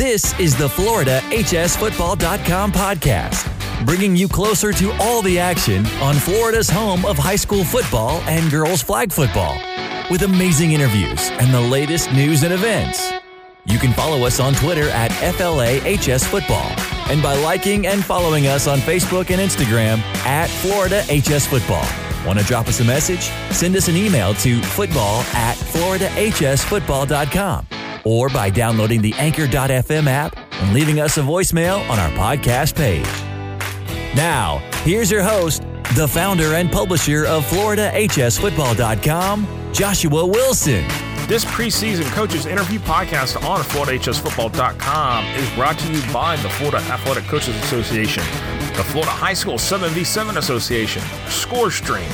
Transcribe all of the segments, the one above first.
This is the Florida HSFootball.com podcast, bringing you closer to all the action on Florida's home of high school football and girls flag football, with amazing interviews and the latest news and events. You can follow us on Twitter at FLAHS Football and by liking and following us on Facebook and Instagram at Florida HS Football. Want to drop us a message? Send us an email to football at floridahsfootball.com or by downloading the Anchor.fm app and leaving us a voicemail on our podcast page. Now, here's your host, the founder and publisher of FloridaHSFootball.com, Joshua Wilson. This preseason coaches interview podcast on FloridaHSFootball.com is brought to you by the Florida Athletic Coaches Association, the Florida High School 7v7 Association, ScoreStream,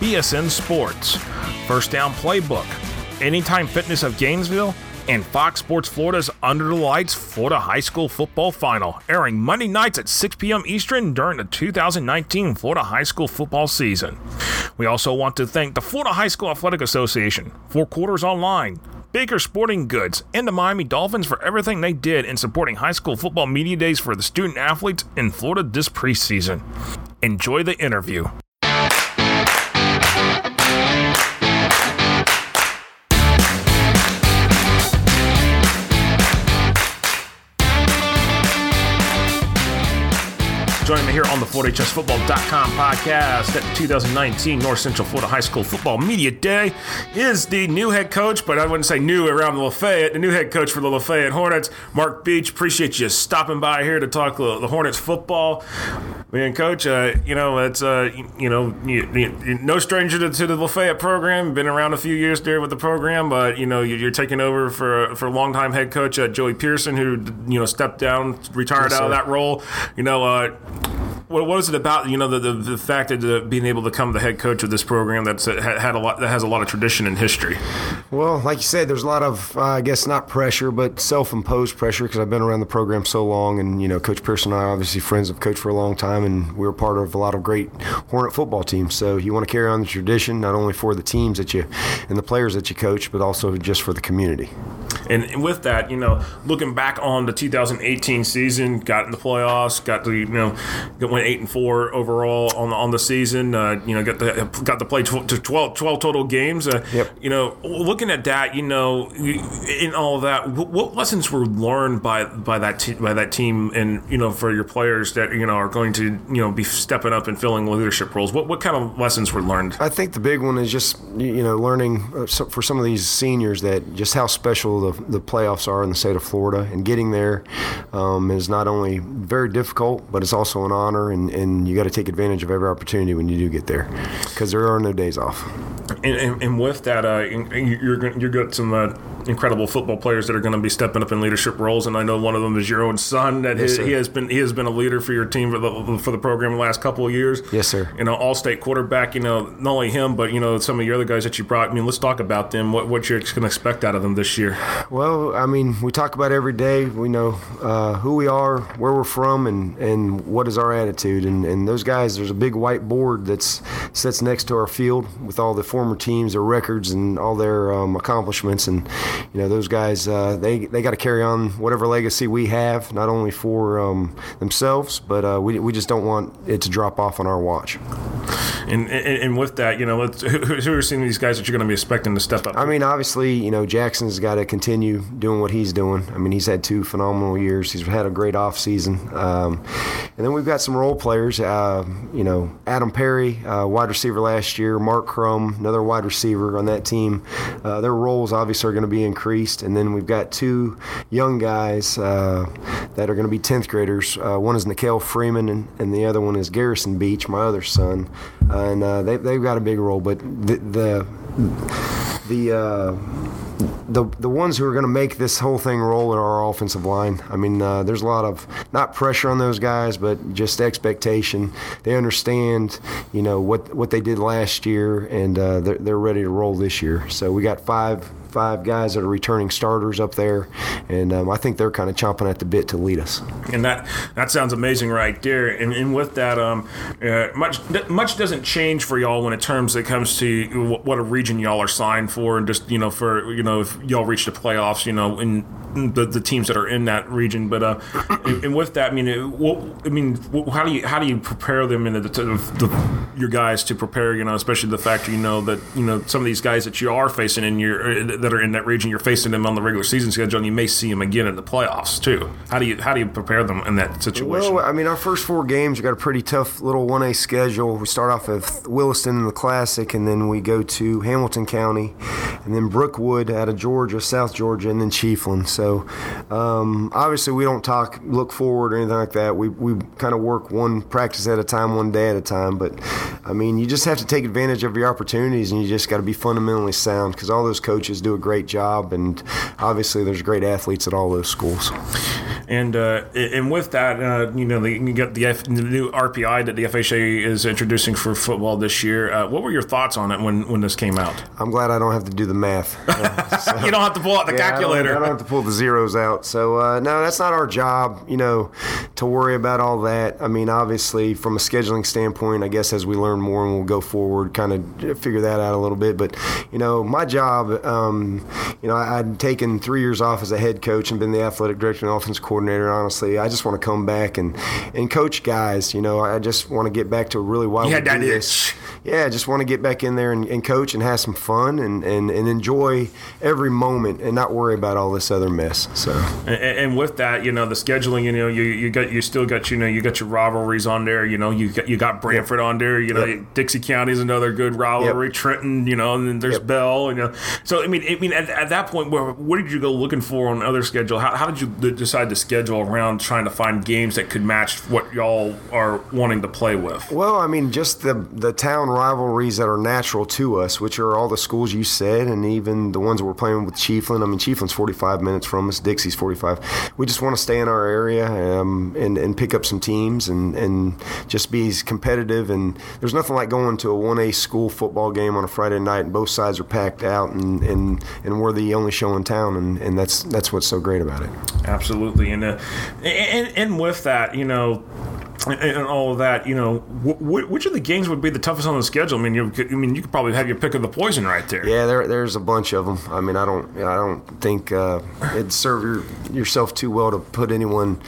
BSN Sports, First Down Playbook, Anytime Fitness of Gainesville, and Fox Sports Florida's Under the Lights Florida High School Football Final, airing Monday nights at 6 p.m. Eastern during the 2019 Florida High School football season. We also want to thank the Florida High School Athletic Association, Four Quarters Online, Baker Sporting Goods, and the Miami Dolphins for everything they did in supporting high school football media days for the student athletes in Florida this preseason. Enjoy the interview. Joining me here on the FloridaHSFootball.com podcast at the 2019 North Central Florida High School Football Media Day is the new head coach, but I wouldn't say new around the Lafayette, the new head coach for the Lafayette Hornets, Mark Beach. Appreciate you stopping by here to talk the Hornets football. Man, coach, uh, you know, it's, uh, you know, you, you, no stranger to, to, the Lafayette program. Been around a few years there with the program, but, you know, you're taking over for, for longtime head coach uh, Joey Pearson, who, you know, stepped down, retired yes, out of that role. You know, uh, what, what is it about you know the the, the fact that uh, being able to become the head coach of this program that's uh, had a lot that has a lot of tradition and history? Well, like you said, there's a lot of uh, I guess not pressure, but self-imposed pressure because I've been around the program so long, and you know, Coach Pearson and I are obviously friends of Coach for a long time, and we were part of a lot of great Hornet football teams. So you want to carry on the tradition not only for the teams that you and the players that you coach, but also just for the community. And with that, you know, looking back on the 2018 season, got in the playoffs, got the you know, went eight and four overall on the on the season. Uh, you know, got the got to play 12, 12, 12 total games. Uh, yep. You know, looking at that, you know, in all of that, what lessons were learned by by that te- by that team, and you know, for your players that you know are going to you know be stepping up and filling leadership roles. What what kind of lessons were learned? I think the big one is just you know learning uh, for some of these seniors that just how special the the playoffs are in the state of Florida, and getting there um, is not only very difficult, but it's also an honor, and, and you got to take advantage of every opportunity when you do get there, because there are no days off. And, and, and with that, uh, you're you're got some uh, incredible football players that are going to be stepping up in leadership roles, and I know one of them is your own son. That yes, he, he, has been he has been a leader for your team for the for the program the last couple of years. Yes, sir. You know, all state quarterback. You know, not only him, but you know some of your other guys that you brought. I mean, let's talk about them. What what you're going to expect out of them this year? Well, I mean, we talk about every day. We know uh, who we are, where we're from, and and what is our attitude. And and those guys, there's a big white board that's sits next to our field with all the former teams, their records, and all their um, accomplishments. And you know, those guys, uh, they they got to carry on whatever legacy we have, not only for um, themselves, but uh, we we just don't want it to drop off on our watch. And, and, and with that, you know, who, who are some of these guys that you're going to be expecting to step up? I mean, obviously, you know, Jackson's got to continue doing what he's doing. I mean, he's had two phenomenal years. He's had a great off season. Um, and then we've got some role players. Uh, you know, Adam Perry, uh, wide receiver last year. Mark Crum, another wide receiver on that team. Uh, their roles obviously are going to be increased. And then we've got two young guys uh, that are going to be 10th graders. Uh, one is Nikhil Freeman, and, and, the other one is Garrison Beach, my other son. And uh, they, they've got a big role. But the the, the the the ones who are going to make this whole thing roll are our offensive line. I mean, uh, there's a lot of not pressure on those guys, but just expectation. They understand, you know, what what they did last year, and uh, they're they're ready to roll this year. So we got five five guys that are returning starters up there, and um, I think they're kind of chomping at the bit to lead us. And that that sounds amazing right there. And, and with that, um, uh, much much doesn't change for y'all when it terms it comes to what a region y'all are signed for, and just you know for you know if y'all reach the playoffs, you know, in the, the teams that are in that region. But uh, and, and with that, I mean, it, I mean, how do you how do you prepare them into the, the, your guys to prepare? You know, especially the fact you know that you know some of these guys that you are facing in your that are in that region, you're facing them on the regular season schedule, and you may see them again in the playoffs too. How do you how do you prepare them in that situation? Well, I mean, our first four games, we got a pretty tough little one A schedule. We start off with Williston in the Classic, and then we go to Hamilton County, and then Brookwood out of Georgia, South Georgia, and then Chiefland. So um, obviously, we don't talk look forward or anything like that. We we kind of work one practice at a time, one day at a time. But I mean, you just have to take advantage of your opportunities, and you just got to be fundamentally sound because all those coaches do a great job, and obviously, there's great athletes at all those schools. And uh, and with that, uh, you know, the, you got the, F, the, new RPI that the FHA is introducing for football this year. Uh, what were your thoughts on it when, when this came out? I'm glad I don't have to do the math. So, you don't have to pull out the yeah, calculator. I don't, I don't, have to pull the zeros out. So uh, no, that's not our job. You know, to worry about all that. I mean, obviously, from a scheduling standpoint, I guess as we learn more and we'll go forward, kind of figure that out a little bit. But you know, my job. Um, you know, I'd taken three years off as a head coach and been the athletic director and offense coordinator coordinator. Honestly, I just want to come back and and coach guys. You know, I just want to get back to really why you we do this. Yeah, I just want to get back in there and, and coach and have some fun and, and, and enjoy every moment and not worry about all this other mess. So and, and with that, you know, the scheduling. You know, you you got you still got you know you got your rivalries on there. You know, you got you got Branford yep. on there. You know, yep. Dixie County is another good rivalry. Yep. Trenton, you know, and then there's Bell. You know, so I mean, I mean, at, at that point, where, what did you go looking for on other schedule? How, how did you decide to schedule around trying to find games that could match what y'all are wanting to play with? Well, I mean, just the the town rivalries that are natural to us, which are all the schools you said, and even the ones we're playing with Chiefland. I mean, Chiefland's 45 minutes from us, Dixie's 45. We just want to stay in our area um, and and pick up some teams and and just be competitive. And there's nothing like going to a 1A school football game on a Friday night and both sides are packed out and and, and we're the only show in town, and, and that's that's what's so great about it. Absolutely, and uh, and, and with that, you know, and all of that, you know, which of the games would be the toughest on the schedule? I mean, you, I mean, you could probably have your pick of the poison right there. Yeah, there, there's a bunch of them. I mean, I don't, I don't think uh, it'd serve your, yourself too well to put anyone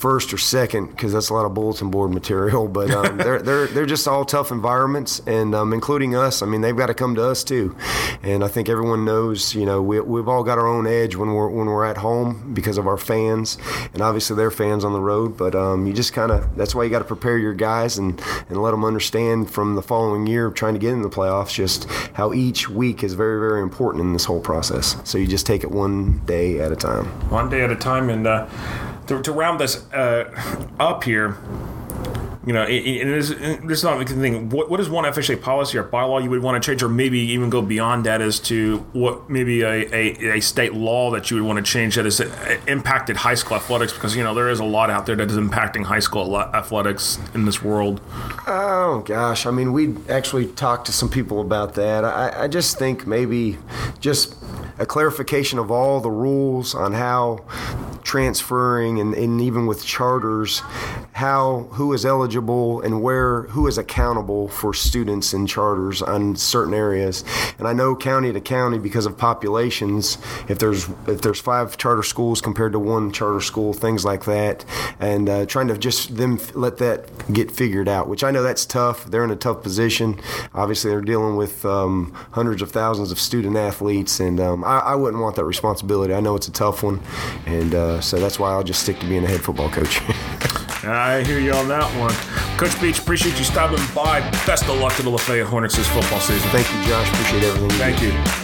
first or second because that's a lot of bulletin board material. But um, they're they're they're just all tough environments, and um, including us. I mean, they've got to come to us too. And I think everyone knows, you know, we we've all got our own edge when we're when we're at home because of our fans, and obviously they're fans on the road. But um, you just kind of that's why you got to prepare your guys and and let them understand from the following year trying to get in the playoffs just how each week is very very important in this whole process. So you just take it one day at a time. One day at a time, and. Uh, to, to round this uh, up here, you know, and this, this is not the thing. What, what is one FHA policy or bylaw you would want to change, or maybe even go beyond that as to what maybe a, a, a, state law that you would want to change that has impacted high school athletics? Because, you know, there is a lot out there that is impacting high school athletics in this world. Oh, gosh. I mean, we actually talked to some people about that. I, I just think maybe just a clarification of all the rules on how transferring and, and even with charters how who is eligible and where who is accountable for students in charters on certain areas. And i know county to county because of populations. If there's if there's five charter schools compared to one charter school things like that. And uh, trying to just them let that get figured out which i know that's tough. They're in a tough position. Obviously they're dealing with um, hundreds of thousands of student athletes. And um, I, I, wouldn't want that responsibility. I know it's a tough one. And uh, so that's why i'll just stick to being a head football coach I hear you on that one. Coach Beach, appreciate you stopping by. Best of luck to the Lafayette Hornets this football season. Thank you, Josh. Appreciate everything. Thank you.